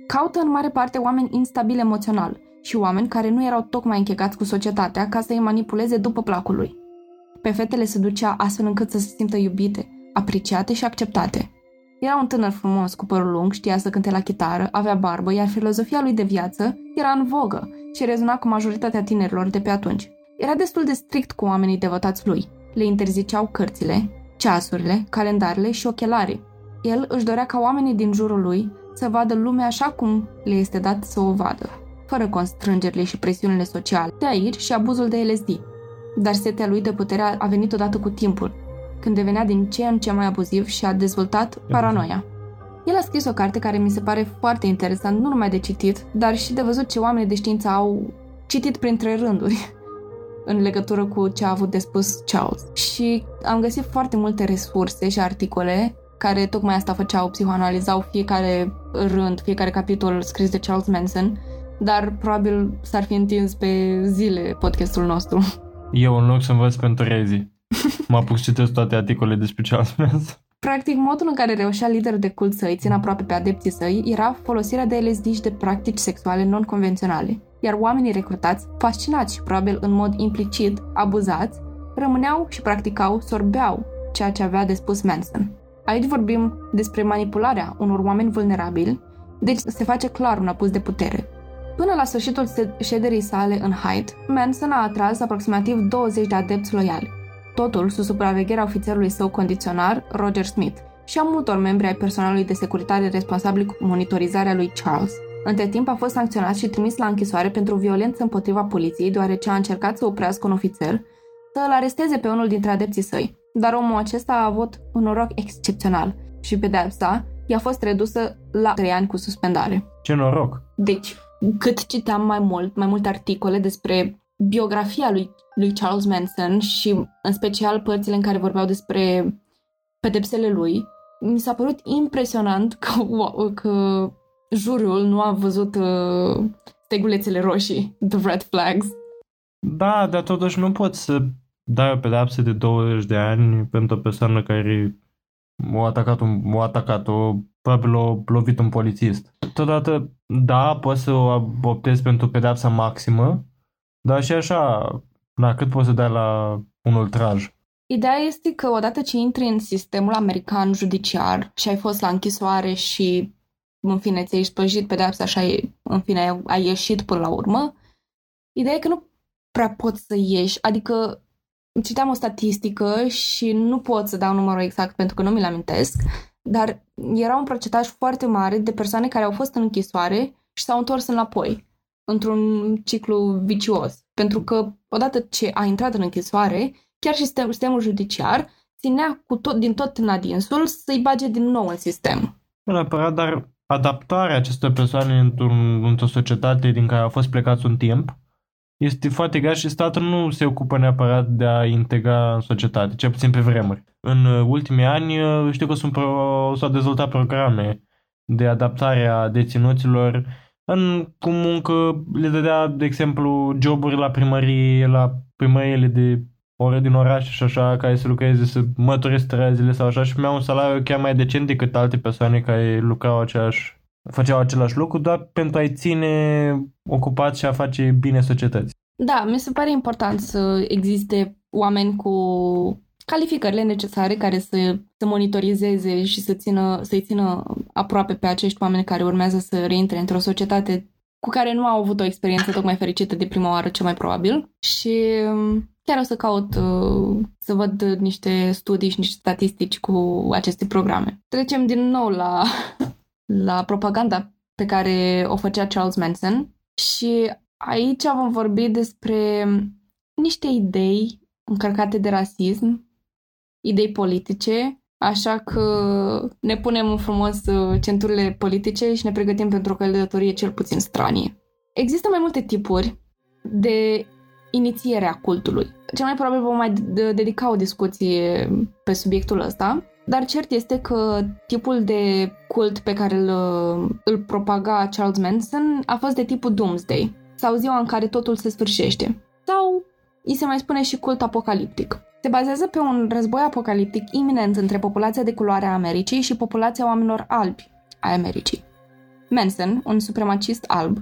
Caută în mare parte oameni instabili emoțional și oameni care nu erau tocmai închegați cu societatea ca să îi manipuleze după placul lui. Pe fetele se ducea astfel încât să se simtă iubite, apreciate și acceptate. Era un tânăr frumos, cu părul lung, știa să cânte la chitară, avea barbă, iar filozofia lui de viață era în vogă și rezona cu majoritatea tinerilor de pe atunci. Era destul de strict cu oamenii devotați lui. Le interziceau cărțile, ceasurile, calendarele și ochelarii. El își dorea ca oamenii din jurul lui să vadă lumea așa cum le este dat să o vadă, fără constrângerile și presiunile sociale. De aici și abuzul de LSD. Dar setea lui de putere a venit odată cu timpul, când devenea din ce în ce mai abuziv și a dezvoltat paranoia. El a scris o carte care mi se pare foarte interesant, nu numai de citit, dar și de văzut ce oamenii de știință au citit printre rânduri în legătură cu ce a avut de spus Charles. Și am găsit foarte multe resurse și articole care tocmai asta făceau, psihoanalizau fiecare rând, fiecare capitol scris de Charles Manson, dar probabil s-ar fi întins pe zile podcastul nostru. Eu în loc să învăț pentru rezi. Mă apuc să citesc toate articolele despre Charles Manson. Practic, modul în care reușea liderul de cult să îi țină aproape pe adepții săi era folosirea de LSD și de practici sexuale non-convenționale, iar oamenii recrutați, fascinați și probabil în mod implicit abuzați, rămâneau și practicau, sorbeau ceea ce avea de spus Manson. Aici vorbim despre manipularea unor oameni vulnerabili, deci se face clar un abuz de putere. Până la sfârșitul șederii sale în Hyde, Manson a atras aproximativ 20 de adepți loiali, totul sub supravegherea ofițerului său condiționar, Roger Smith, și a multor membri ai personalului de securitate responsabil cu monitorizarea lui Charles. Între timp a fost sancționat și trimis la închisoare pentru violență împotriva poliției, deoarece a încercat să oprească un ofițer să îl aresteze pe unul dintre adepții săi. Dar omul acesta a avut un noroc excepțional și pedeapsa i-a fost redusă la 3 ani cu suspendare. Ce noroc! Deci, cât citeam mai mult, mai multe articole despre biografia lui, lui Charles Manson și în special părțile în care vorbeau despre pedepsele lui, mi s-a părut impresionant că, că jurul nu a văzut uh, stegulețele roșii, the red flags. Da, dar totuși nu poți să dai o pedapsă de 20 de ani pentru o persoană care o atacat, un, o atacat o, probabil o lovit un polițist. Totodată, da, poți să o optezi pentru pedapsa maximă, dar și așa, la cât poți să dai la un ultraj? Ideea este că odată ce intri în sistemul american judiciar și ai fost la închisoare și în fine ți-ai spăjit pedepsa și ai, în fine ai ieșit până la urmă, ideea e că nu prea poți să ieși, adică citeam o statistică și nu pot să dau numărul exact pentru că nu mi-l amintesc, dar era un procentaj foarte mare de persoane care au fost în închisoare și s-au întors înapoi într-un ciclu vicios. Pentru că odată ce a intrat în închisoare, chiar și sistemul judiciar ținea cu tot, din tot în adinsul să-i bage din nou în sistem. Neapărat, dar adaptarea acestor persoane într-un, într-o societate din care au fost plecați un timp este foarte grea și statul nu se ocupă neapărat de a integra în societate, cel puțin pe vremuri. În ultimii ani știu că sunt pro, s-au dezvoltat programe de adaptare a deținuților în, cu muncă le dădea, de exemplu, joburi la primărie, la primăriile de ore din oraș și așa, care să lucreze, să mătureze străzile sau așa și mi-au un salariu chiar mai decent decât alte persoane care lucrau aceeași, făceau același lucru, doar pentru a-i ține ocupați și a face bine societății. Da, mi se pare important să existe oameni cu calificările necesare care să, să monitorizeze și să țină, să-i țină aproape pe acești oameni care urmează să reintre într-o societate cu care nu au avut o experiență tocmai fericită de prima oară, cel mai probabil. Și um, chiar o să caut uh, să văd niște studii și niște statistici cu aceste programe. Trecem din nou la, la propaganda pe care o făcea Charles Manson și aici vom vorbi despre niște idei încărcate de rasism, idei politice, așa că ne punem frumos uh, centurile politice și ne pregătim pentru o călătorie cel puțin stranie. Există mai multe tipuri de inițiere a cultului. Cel mai probabil vom mai dedica o discuție pe subiectul ăsta, dar cert este că tipul de cult pe care îl, îl propaga Charles Manson a fost de tipul Doomsday, sau ziua în care totul se sfârșește. Sau îi se mai spune și cult apocaliptic. Se bazează pe un război apocaliptic iminent între populația de culoare a Americii și populația oamenilor albi a Americii. Manson, un supremacist alb,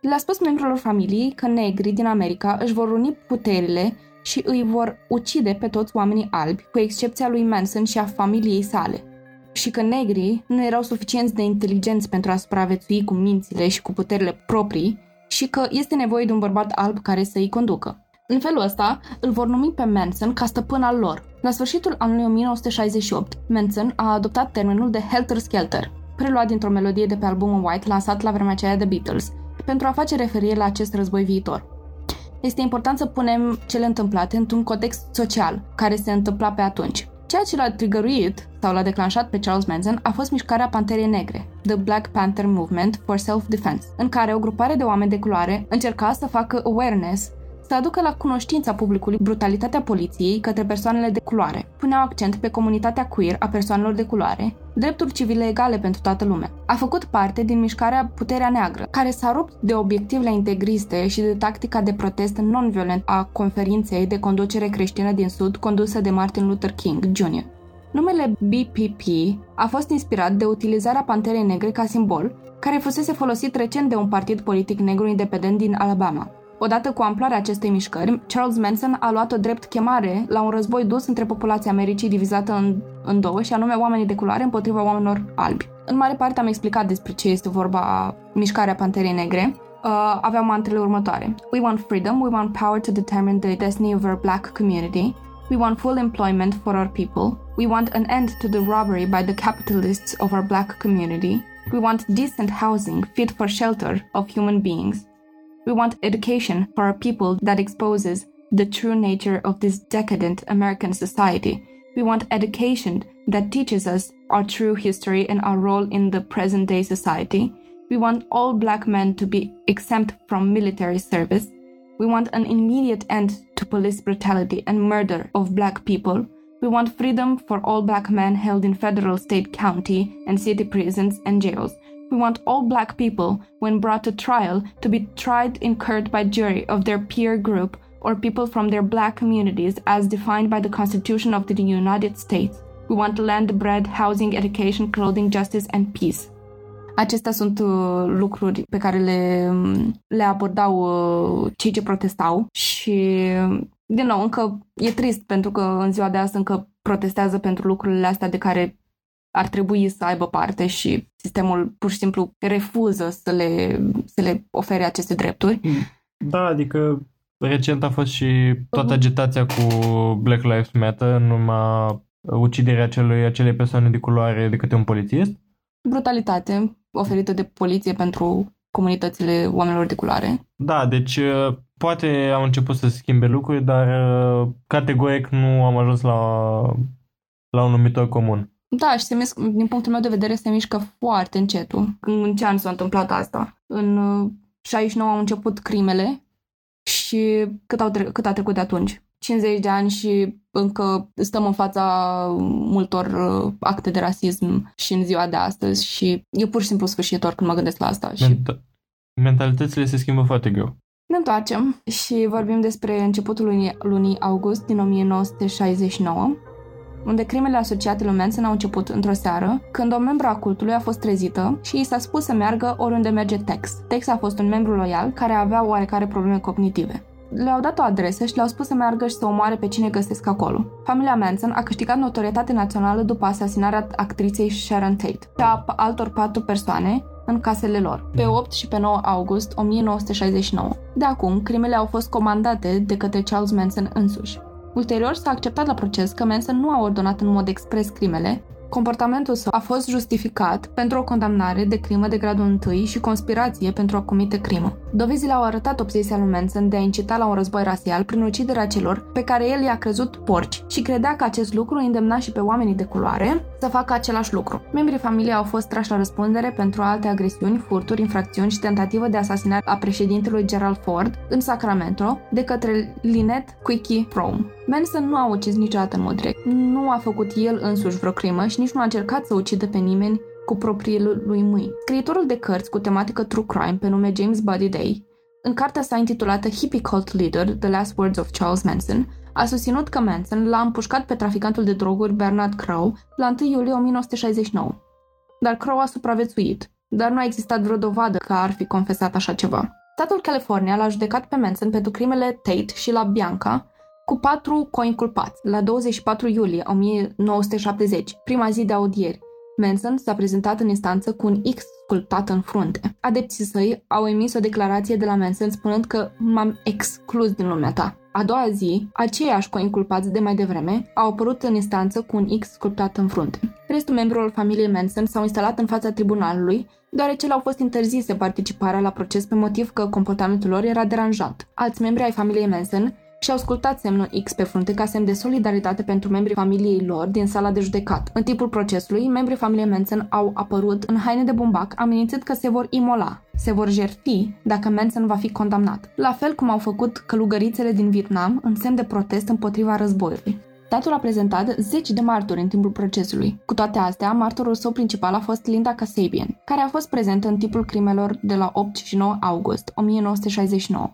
le-a spus membrilor familiei că negrii din America își vor uni puterile și îi vor ucide pe toți oamenii albi, cu excepția lui Manson și a familiei sale. Și că negrii nu erau suficienți de inteligenți pentru a supraviețui cu mințile și cu puterile proprii și că este nevoie de un bărbat alb care să îi conducă. În felul ăsta, îl vor numi pe Manson ca stăpân al lor. La sfârșitul anului 1968, Manson a adoptat termenul de Helter Skelter, preluat dintr-o melodie de pe albumul White lansat la vremea aceea de Beatles, pentru a face referire la acest război viitor. Este important să punem cele întâmplate într-un context social, care se întâmpla pe atunci. Ceea ce l-a trigăruit sau l-a declanșat pe Charles Manson a fost mișcarea Panterei Negre, The Black Panther Movement for Self-Defense, în care o grupare de oameni de culoare încerca să facă awareness să aducă la cunoștința publicului brutalitatea poliției către persoanele de culoare. Puneau accent pe comunitatea queer a persoanelor de culoare, drepturi civile egale pentru toată lumea. A făcut parte din mișcarea Puterea Neagră, care s-a rupt de obiectivele integriste și de tactica de protest non-violent a conferinței de conducere creștină din Sud condusă de Martin Luther King Jr. Numele BPP a fost inspirat de utilizarea panterei negre ca simbol, care fusese folosit recent de un partid politic negru independent din Alabama. Odată cu amploarea acestei mișcări, Charles Manson a luat o drept chemare la un război dus între populația Americii divizată în, în două, și anume oamenii de culoare împotriva oamenilor albi. În mare parte am explicat despre ce este vorba mișcarea Panterei Negre, uh, aveau mantrele următoare. We want freedom, we want power to determine the destiny of our black community, we want full employment for our people, we want an end to the robbery by the capitalists of our black community, we want decent housing fit for shelter of human beings, We want education for our people that exposes the true nature of this decadent American society. We want education that teaches us our true history and our role in the present day society. We want all black men to be exempt from military service. We want an immediate end to police brutality and murder of black people. We want freedom for all black men held in federal, state, county, and city prisons and jails. We want all black people, when brought to trial, to be tried in court by jury of their peer group or people from their black communities as defined by the Constitution of the United States. We want land, bread, housing, education, clothing, justice and peace. Acestea sunt uh, lucruri pe care le, um, le abordau uh, cei ce protestau și, din nou, încă e trist pentru că în ziua de astăzi încă protestează pentru lucrurile astea de care ar trebui să aibă parte și sistemul pur și simplu refuză să le, să le ofere aceste drepturi. Da, adică recent a fost și toată agitația cu Black Lives Matter în urma uciderea acelui, acelei persoane de culoare de către un polițist. Brutalitate oferită de poliție pentru comunitățile oamenilor de culoare. Da, deci uh, poate au început să schimbe lucruri, dar uh, categoric nu am ajuns la, la un numitor comun. Da, și se mișcă, din punctul meu de vedere se mișcă foarte încetul. În ce an s-a întâmplat asta? În 69 uh, au început crimele și cât, au tre- cât a trecut de atunci? 50 de ani și încă stăm în fața multor uh, acte de rasism și în ziua de astăzi și e pur și simplu sfârșitor când mă gândesc la asta. Și... Mentalitățile se schimbă foarte greu. Ne întoarcem și vorbim despre începutul lunii, lunii august din 1969 unde crimele asociate lui Manson au început într-o seară, când o membru a cultului a fost trezită și i s-a spus să meargă oriunde merge Tex. Tex a fost un membru loial care avea oarecare probleme cognitive. le-au dat o adresă și le-au spus să meargă și să omoare pe cine găsesc acolo. Familia Manson a câștigat notorietate națională după asasinarea actriței Sharon Tate și a altor patru persoane în casele lor, pe 8 și pe 9 august 1969. De acum, crimele au fost comandate de către Charles Manson însuși. Ulterior s-a acceptat la proces că Manson nu a ordonat în mod expres crimele, Comportamentul său a fost justificat pentru o condamnare de crimă de gradul 1 și conspirație pentru a comite crimă. Dovezile au arătat obsesia lui Manson de a incita la un război rasial prin uciderea celor pe care el i-a crezut porci și credea că acest lucru îi îndemna și pe oamenii de culoare să facă același lucru. Membrii familiei au fost trași la răspundere pentru alte agresiuni, furturi, infracțiuni și tentativă de asasinare a președintelui Gerald Ford în Sacramento de către Lynette Quickie Prom. Manson nu a ucis niciodată în mod direct. Nu a făcut el însuși vreo crimă și nici nu a încercat să ucidă pe nimeni cu propriile lui mâini. Scriitorul de cărți cu tematică true crime pe nume James Buddy Day, în cartea sa intitulată Hippie Cult Leader, The Last Words of Charles Manson, a susținut că Manson l-a împușcat pe traficantul de droguri Bernard Crow la 1 iulie 1969. Dar Crow a supraviețuit, dar nu a existat vreo dovadă că ar fi confesat așa ceva. Statul California l-a judecat pe Manson pentru crimele Tate și la Bianca, cu patru coinculpați. La 24 iulie 1970, prima zi de audieri, Manson s-a prezentat în instanță cu un X sculptat în frunte. Adepții săi au emis o declarație de la Manson spunând că m-am exclus din lumea ta. A doua zi, aceiași coinculpați de mai devreme au apărut în instanță cu un X sculptat în frunte. Restul membrilor familiei Manson s-au instalat în fața tribunalului, deoarece le-au fost interzise participarea la proces pe motiv că comportamentul lor era deranjant. Alți membri ai familiei Manson și-au ascultat semnul X pe frunte ca semn de solidaritate pentru membrii familiei lor din sala de judecat. În timpul procesului, membrii familiei Manson au apărut în haine de bumbac, amenințând că se vor imola, se vor jertfi dacă Manson va fi condamnat, la fel cum au făcut călugărițele din Vietnam în semn de protest împotriva războiului. Statul a prezentat 10 de martori în timpul procesului. Cu toate astea, martorul său principal a fost Linda Kasabian, care a fost prezentă în timpul crimelor de la 8 și 9 august 1969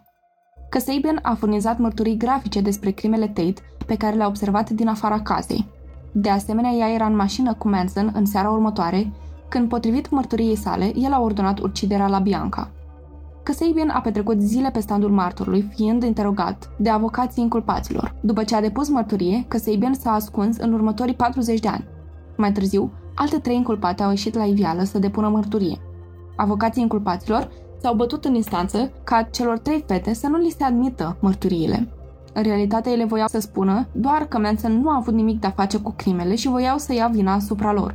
că Sabian a furnizat mărturii grafice despre crimele Tate pe care le-a observat din afara casei. De asemenea, ea era în mașină cu Manson în seara următoare, când, potrivit mărturiei sale, el a ordonat uciderea la Bianca. Că Sabian a petrecut zile pe standul martorului, fiind interogat de avocații inculpaților. După ce a depus mărturie, că Sabian s-a ascuns în următorii 40 de ani. Mai târziu, alte trei inculpate au ieșit la ivială să depună mărturie. Avocații inculpaților s-au bătut în instanță ca celor trei fete să nu li se admită mărturiile. În realitate, ele voiau să spună doar că Manson nu a avut nimic de a face cu crimele și voiau să ia vina asupra lor.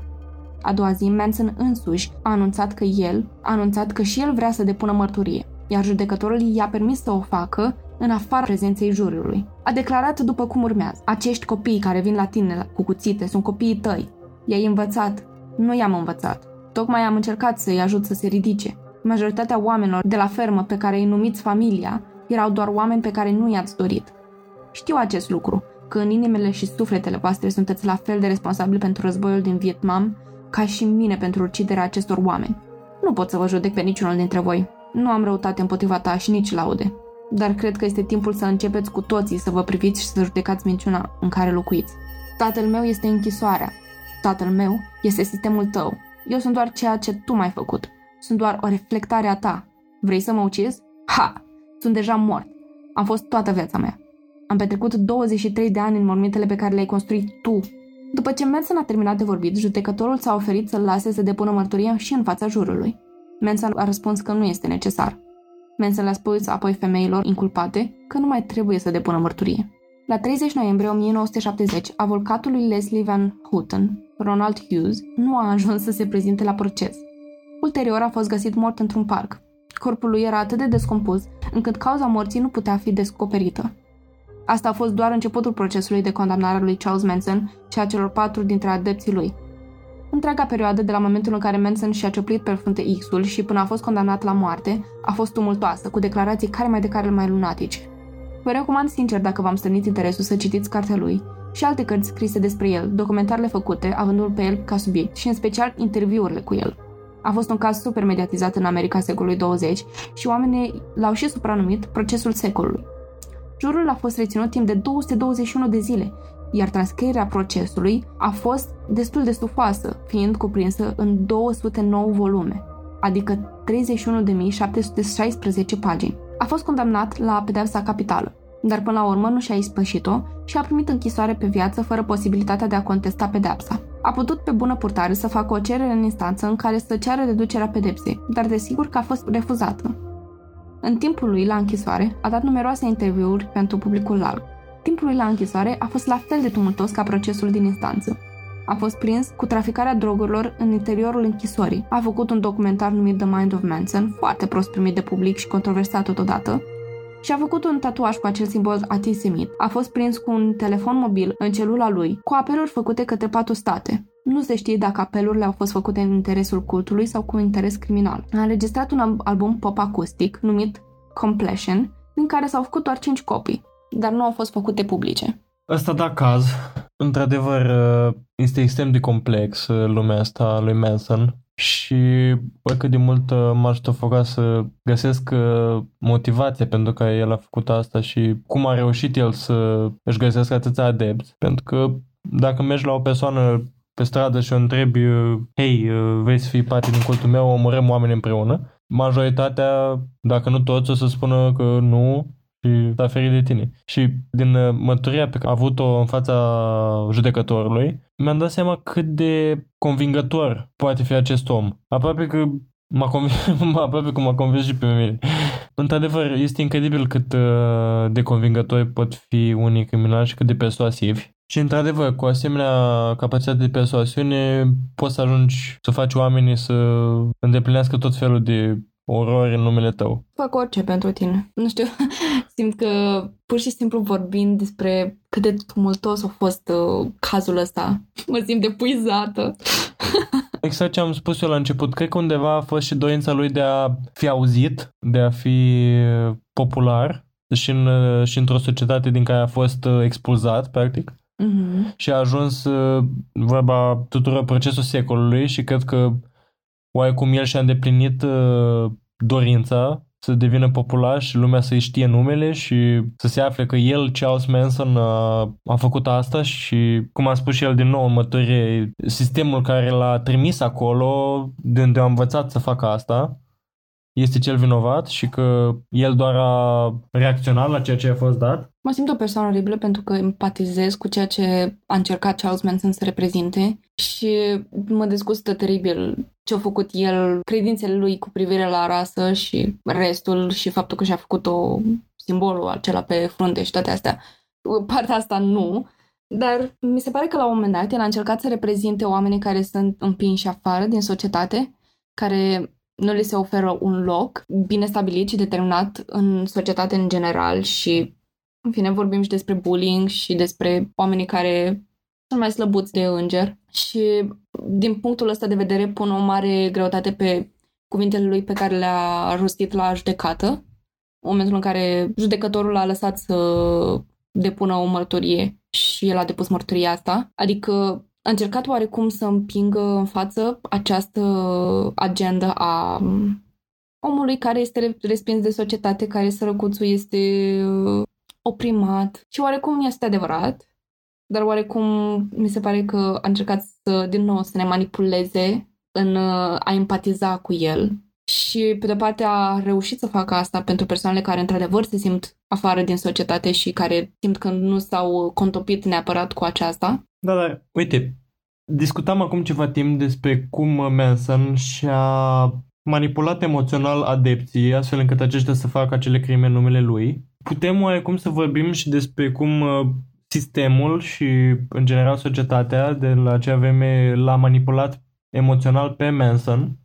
A doua zi, Manson însuși a anunțat că el a anunțat că și el vrea să depună mărturie, iar judecătorul i-a permis să o facă în afara prezenței juriului. A declarat după cum urmează. Acești copii care vin la tine cu cuțite sunt copiii tăi. I-ai învățat? Nu i-am învățat. Tocmai am încercat să-i ajut să se ridice. Majoritatea oamenilor de la fermă pe care îi numiți familia erau doar oameni pe care nu i-ați dorit. Știu acest lucru, că în inimile și sufletele voastre sunteți la fel de responsabili pentru războiul din Vietnam ca și mine pentru uciderea acestor oameni. Nu pot să vă judec pe niciunul dintre voi. Nu am răutate împotriva ta și nici laude. Dar cred că este timpul să începeți cu toții să vă priviți și să judecați minciuna în care locuiți. Tatăl meu este închisoarea. Tatăl meu este sistemul tău. Eu sunt doar ceea ce tu m-ai făcut. Sunt doar o reflectare a ta. Vrei să mă ucizi? Ha! Sunt deja mort. Am fost toată viața mea. Am petrecut 23 de ani în mormintele pe care le-ai construit tu. După ce Manson a terminat de vorbit, judecătorul s-a oferit să-l lase să depună mărturia și în fața jurului. Manson a răspuns că nu este necesar. Manson le-a spus apoi femeilor inculpate că nu mai trebuie să depună mărturie. La 30 noiembrie 1970, avocatul lui Leslie Van Houten, Ronald Hughes, nu a ajuns să se prezinte la proces. Ulterior a fost găsit mort într-un parc. Corpul lui era atât de descompus, încât cauza morții nu putea fi descoperită. Asta a fost doar începutul procesului de condamnare a lui Charles Manson și a celor patru dintre adepții lui. Întreaga perioadă de la momentul în care Manson și-a cioplit pe frunte X-ul și până a fost condamnat la moarte a fost tumultoasă, cu declarații care mai de care mai lunatice. Vă recomand sincer dacă v-am strânit interesul să citiți cartea lui și alte cărți scrise despre el, documentarele făcute, avându-l pe el ca subiect și în special interviurile cu el. A fost un caz super mediatizat în America secolului 20 și oamenii l-au și supranumit procesul secolului. Jurul a fost reținut timp de 221 de zile, iar transcrierea procesului a fost destul de stufoasă, fiind cuprinsă în 209 volume, adică 31.716 pagini. A fost condamnat la pedeapsa capitală, dar până la urmă nu și-a ispășit-o și a primit închisoare pe viață fără posibilitatea de a contesta pedeapsa. A putut pe bună purtare să facă o cerere în instanță în care să ceară reducerea pedepsei, dar desigur că a fost refuzată. În timpul lui la închisoare, a dat numeroase interviuri pentru publicul larg. Timpul lui la închisoare a fost la fel de tumultos ca procesul din instanță. A fost prins cu traficarea drogurilor în interiorul închisorii. A făcut un documentar numit The Mind of Manson, foarte prost primit de public și controversat totodată, și a făcut un tatuaj cu acel simbol antisemit. A fost prins cu un telefon mobil în celula lui, cu apeluri făcute către patru state. Nu se știe dacă apelurile au fost făcute în interesul cultului sau cu un interes criminal. A înregistrat un album pop acustic numit Completion, din care s-au făcut doar 5 copii, dar nu au fost făcute publice. Ăsta da caz. Într-adevăr, este extrem de complex lumea asta lui Manson și cât de mult m aș foca să găsesc motivația pentru că el a făcut asta și cum a reușit el să își găsească atâția adepți. Pentru că dacă mergi la o persoană pe stradă și o întrebi, hei, vrei să fii parte din cultul meu, omorăm oameni împreună, majoritatea, dacă nu toți, o să spună că nu și s-a ferit de tine. Și din uh, mărturia pe care a avut-o în fața judecătorului, mi-am dat seama cât de convingător poate fi acest om. Aproape că m-a convins, aproape că m-a convins și pe mine. Într-adevăr, este incredibil cât uh, de convingători pot fi unii criminali și cât de persuasivi. Și într-adevăr, cu asemenea capacitate de persoasiune, poți să ajungi să faci oamenii să îndeplinească tot felul de orori în numele tău. Fac orice pentru tine. Nu știu, simt că pur și simplu vorbind despre cât de tumultos a fost uh, cazul ăsta, mă simt epuizată. exact ce am spus eu la început, cred că undeva a fost și dorința lui de a fi auzit, de a fi popular și, în, și într-o societate din care a fost uh, expulzat, practic. Uh-huh. Și a ajuns uh, vorba tuturor procesul secolului și cred că oarecum el și-a îndeplinit uh, dorința să devină popular și lumea să-i știe numele și să se afle că el, Charles Manson, a, a făcut asta și, cum a spus și el din nou în mătărie, sistemul care l-a trimis acolo, de unde a învățat să facă asta, este cel vinovat și că el doar a reacționat la ceea ce a fost dat? Mă simt o persoană oribilă pentru că empatizez cu ceea ce a încercat Charles Manson să reprezinte și mă dezgustă teribil ce a făcut el, credințele lui cu privire la rasă și restul și faptul că și-a făcut o simbolul acela pe frunte și toate astea. Partea asta nu, dar mi se pare că la un moment dat el a încercat să reprezinte oamenii care sunt împinși afară din societate, care nu li se oferă un loc bine stabilit și determinat în societate în general și, în fine, vorbim și despre bullying și despre oamenii care sunt mai slăbuți de înger și, din punctul ăsta de vedere, pun o mare greutate pe cuvintele lui pe care le-a rostit la judecată, în momentul în care judecătorul a lăsat să depună o mărturie și el a depus mărturia asta. Adică a încercat oarecum să împingă în față această agenda a omului care este respins de societate, care sărăcuțul este uh, oprimat. Și oarecum este adevărat, dar oarecum mi se pare că a încercat să, din nou, să ne manipuleze în uh, a empatiza cu el și, pe de parte, a reușit să facă asta pentru persoanele care, într-adevăr, se simt afară din societate și care simt că nu s-au contopit neapărat cu aceasta. Da, da, uite, discutam acum ceva timp despre cum Manson și-a manipulat emoțional adepții, astfel încât aceștia să facă acele crime în numele lui. Putem oarecum să vorbim și despre cum uh, sistemul și, în general, societatea de la acea vreme l-a manipulat emoțional pe Manson,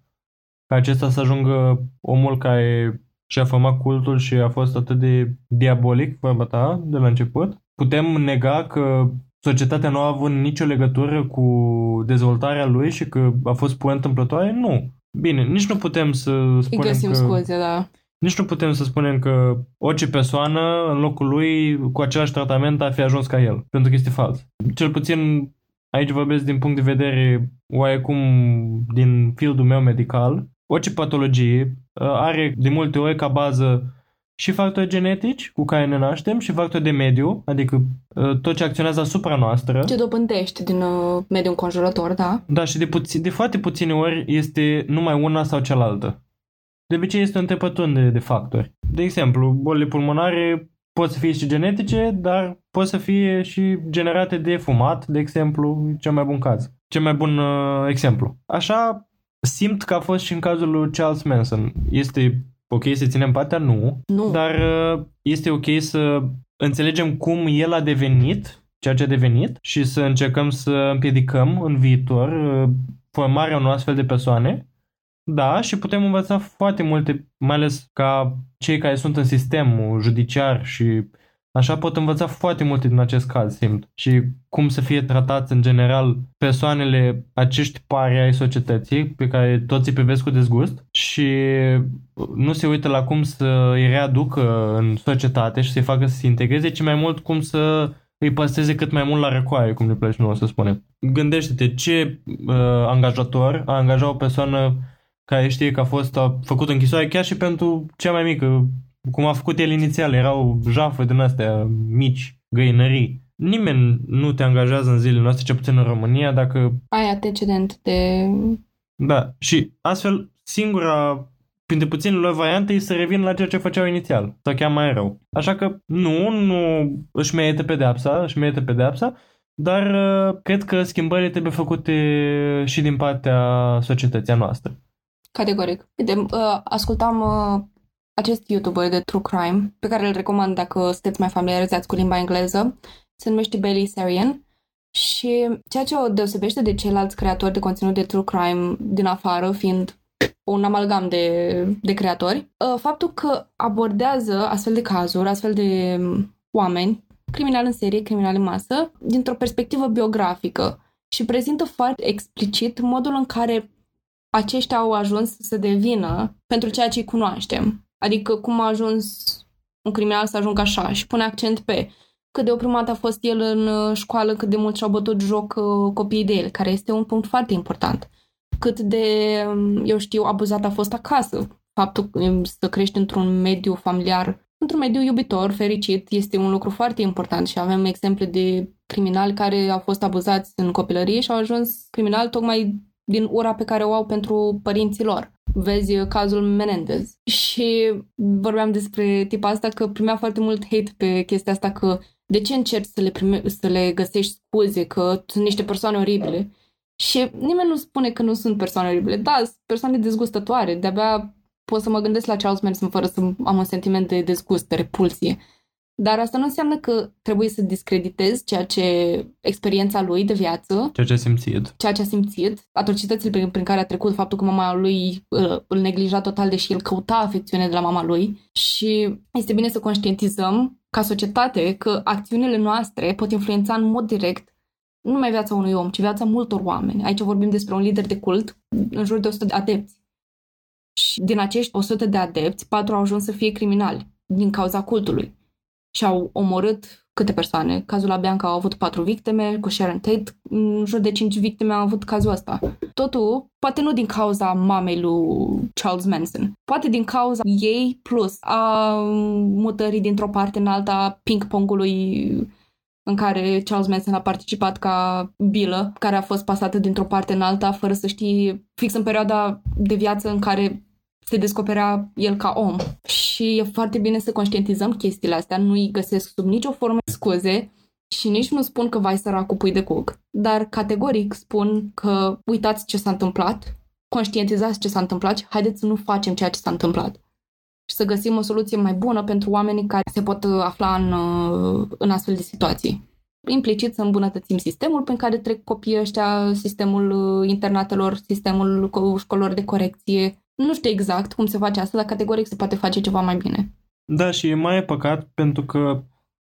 ca acesta să ajungă omul care și-a format cultul și a fost atât de diabolic, vorba ta, de la început. Putem nega că societatea nu a avut nicio legătură cu dezvoltarea lui și că a fost pur întâmplătoare? Nu. Bine, nici nu putem să spunem Îi găsim că... scuze, da. Nici nu putem să spunem că orice persoană în locul lui cu același tratament ar fi ajuns ca el, pentru că este fals. Cel puțin aici vorbesc din punct de vedere oarecum din fieldul meu medical. Orice patologie uh, are de multe ori ca bază și factori genetici cu care ne naștem și factori de mediu, adică uh, tot ce acționează asupra noastră. Ce dobândești din uh, mediul înconjurător, da? Da, și de, puțin, de foarte puține ori este numai una sau cealaltă. de obicei este un întrebătun de, de factori. De exemplu, bolile pulmonare pot să fie și genetice, dar pot să fie și generate de fumat, de exemplu, cel mai bun caz. Cel mai bun uh, exemplu. Așa simt că a fost și în cazul lui Charles Manson. Este ok să ținem partea? Nu. Nu. Dar uh, este ok să înțelegem cum el a devenit ceea ce a devenit și să încercăm să împiedicăm în viitor uh, formarea unor astfel de persoane. Da, și putem învăța foarte multe, mai ales ca cei care sunt în sistemul judiciar și așa pot învăța foarte multe din acest caz, simt. Și cum să fie tratați în general persoanele, acești pari ai societății pe care toți îi privesc cu dezgust și nu se uită la cum să îi readucă în societate și să-i facă să se integreze, ci mai mult cum să îi păstreze cât mai mult la răcoare, cum ne place nouă să spunem. Gândește-te ce uh, angajator a angajat o persoană care știe că a fost a făcut închisoare chiar și pentru cea mai mică, cum a făcut el inițial, erau jafă din astea mici, găinării. Nimeni nu te angajează în zilele noastre, ce puțin în România, dacă... Ai antecedent de... Da, și astfel singura printre puținele lor variante e să revină la ceea ce făceau inițial, sau chiar mai rău. Așa că nu, nu își merită pedeapsa, își merită pedeapsa, dar uh, cred că schimbările trebuie făcute și din partea societății noastre. Categoric. Uite, uh, ascultam uh, acest YouTuber de True Crime, pe care îl recomand dacă sunteți mai familiarizați cu limba engleză. Se numește Bailey Sarian. Și ceea ce o deosebește de ceilalți creatori de conținut de True Crime din afară, fiind un amalgam de, de creatori, uh, faptul că abordează astfel de cazuri, astfel de um, oameni, criminali în serie, criminali în masă, dintr-o perspectivă biografică și prezintă foarte explicit modul în care aceștia au ajuns să devină pentru ceea ce îi cunoaștem. Adică cum a ajuns un criminal să ajungă așa și pune accent pe cât de oprimat a fost el în uh, școală, cât de mult și-au bătut joc uh, copiii de el, care este un punct foarte important. Cât de, um, eu știu, abuzat a fost acasă. Faptul um, să crești într-un mediu familiar, într-un mediu iubitor, fericit, este un lucru foarte important și avem exemple de criminali care au fost abuzați în copilărie și au ajuns criminali tocmai din ura pe care o au pentru părinții lor. Vezi cazul Menendez. Și vorbeam despre tipa asta că primea foarte mult hate pe chestia asta că de ce încerci să le, prime, să le găsești scuze că sunt niște persoane oribile. Și nimeni nu spune că nu sunt persoane oribile. Da, sunt persoane dezgustătoare. De-abia pot să mă gândesc la Charles Manson fără să am un sentiment de dezgust, de repulsie. Dar asta nu înseamnă că trebuie să discreditezi ceea ce experiența lui de viață, ceea ce a simțit, ceea ce a simțit, atrocitățile prin, prin care a trecut, faptul că mama lui îl, îl neglija total, deși el căuta afecțiune de la mama lui. Și este bine să conștientizăm ca societate că acțiunile noastre pot influența în mod direct nu numai viața unui om, ci viața multor oameni. Aici vorbim despre un lider de cult în jur de 100 de adepți. Și din acești 100 de adepți, patru au ajuns să fie criminali din cauza cultului și au omorât câte persoane. Cazul la Bianca au avut patru victime, cu Sharon Tate, în jur de cinci victime au avut cazul ăsta. Totul, poate nu din cauza mamei lui Charles Manson, poate din cauza ei plus a mutării dintr-o parte în alta ping-pongului în care Charles Manson a participat ca bilă, care a fost pasată dintr-o parte în alta, fără să știi, fix în perioada de viață în care se descoperea el ca om. Și e foarte bine să conștientizăm chestiile astea, nu-i găsesc sub nicio formă scuze și nici nu spun că vai cu pui de cuc, dar categoric spun că uitați ce s-a întâmplat, conștientizați ce s-a întâmplat și haideți să nu facem ceea ce s-a întâmplat și să găsim o soluție mai bună pentru oamenii care se pot afla în, în astfel de situații. Implicit să îmbunătățim sistemul prin care trec copiii ăștia, sistemul internatelor, sistemul școlilor de corecție, nu știu exact cum se face asta, dar categoric se poate face ceva mai bine. Da, și e mai păcat pentru că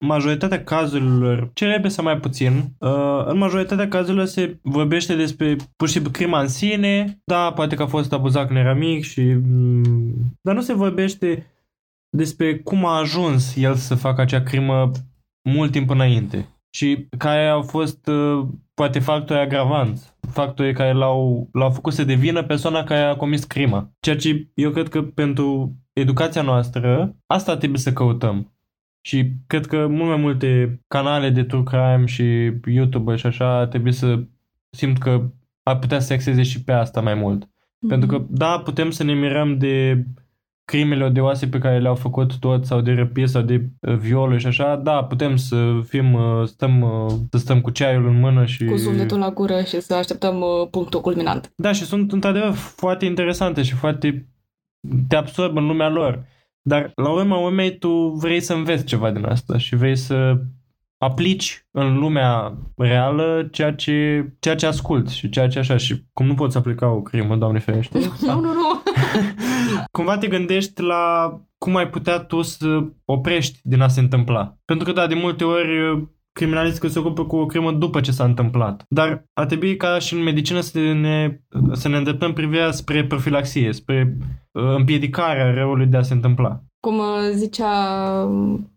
majoritatea cazurilor, celebre sau mai puțin, uh, în majoritatea cazurilor se vorbește despre pur și simplu crima în sine, da, poate că a fost abuzat când era mic și... Mm, dar nu se vorbește despre cum a ajuns el să facă acea crimă mult timp înainte și care au fost uh, poate factori agravanți factorii care l-au, l-au făcut să devină persoana care a comis crima. Ceea ce eu cred că pentru educația noastră, asta trebuie să căutăm. Și cred că mult mai multe canale de true crime și YouTube și așa trebuie să simt că ar putea să acceseze și pe asta mai mult. Mm-hmm. Pentru că, da, putem să ne mirăm de crimele odioase pe care le-au făcut toți sau de răpiri sau de uh, violuri și așa, da, putem să fim, uh, stăm, uh, să stăm cu ceaiul în mână și... Cu sufletul la gură și să așteptăm uh, punctul culminant. Da, și sunt într-adevăr foarte interesante și foarte te absorb în lumea lor. Dar la urma urmei tu vrei să înveți ceva din asta și vrei să aplici în lumea reală ceea ce, ceea ce asculti și ceea ce așa și cum nu poți aplica o crimă, doamne ferește. Nu, nu, nu. Cumva te gândești la cum ai putea tu să oprești din a se întâmpla. Pentru că, da, de multe ori criminaliștii că se ocupă cu o crimă după ce s-a întâmplat. Dar ar trebui ca și în medicină să ne, să ne îndreptăm privirea spre profilaxie, spre uh, împiedicarea răului de a se întâmpla. Cum uh, zicea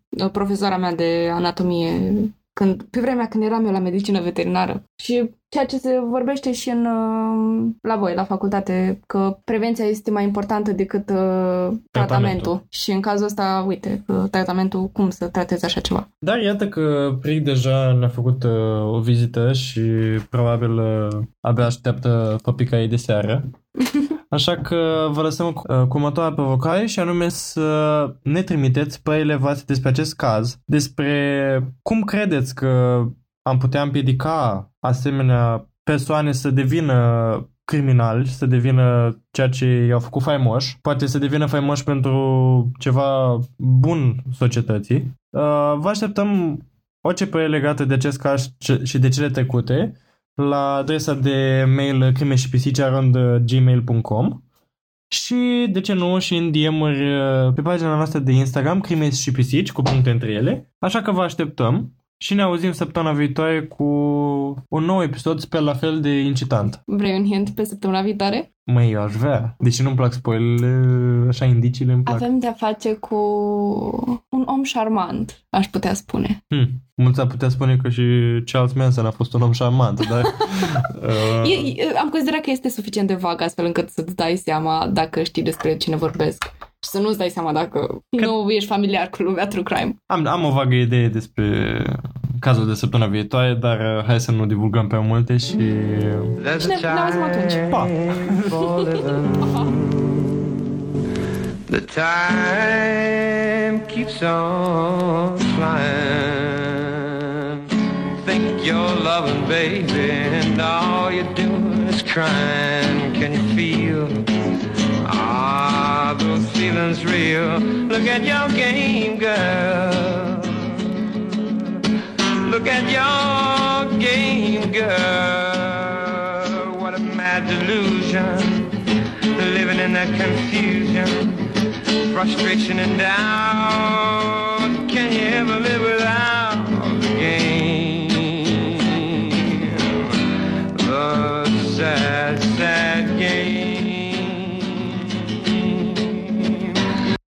uh, profesoara mea de anatomie când, pe vremea când eram eu la medicină veterinară. Și ceea ce se vorbește și în, uh, la voi, la facultate, că prevenția este mai importantă decât uh, tratamentul. Tratamentul. Și în cazul ăsta, uite, uh, tratamentul, cum să tratezi așa ceva? Dar iată că Pric deja ne-a făcut uh, o vizită și probabil uh, abia așteaptă păpica ei de seară. Așa că vă lăsăm cu, uh, cu următoarea provocare și anume să ne trimiteți părerile voastre despre acest caz, despre cum credeți că am putea împiedica asemenea persoane să devină criminali, să devină ceea ce i-au făcut faimoși, poate să devină faimoși pentru ceva bun societății. Uh, Vă așteptăm orice părere legată de acest caz ce- și de cele trecute la adresa de mail crime și pisici gmail.com și, de ce nu, și în DM-uri uh, pe pagina noastră de Instagram, crime și pisici, cu puncte între ele. Așa că vă așteptăm și ne auzim săptămâna viitoare cu un nou episod, sper la fel de incitant. Vrei un hint pe săptămâna viitoare? Măi, eu aș vrea. Deși nu-mi plac spoilele, așa indiciile îmi plac. Avem de-a face cu un om șarmant, aș putea spune. Hmm. Mulți ar putea spune că și Charles Manson a fost un om șarmant, dar... uh, E, e, am considerat că este suficient de vag astfel încât să-ți dai seama dacă știi despre cine vorbesc. Și să nu-ți dai seama dacă nu ești familiar cu lumea true crime. am, am o vagă idee despre cazul de săptămâna viitoare, dar uh, hai să nu divulgăm prea multe și... There's Și ne, a ne auzim atunci. Pa! for living. The time keeps on flying. Think you're loving, baby, and all you're doing is crying. Can you feel? Feelings real? Look at your game, girl. Look at your game, girl. What a mad delusion. Living in that confusion, frustration and doubt. Can you ever live without?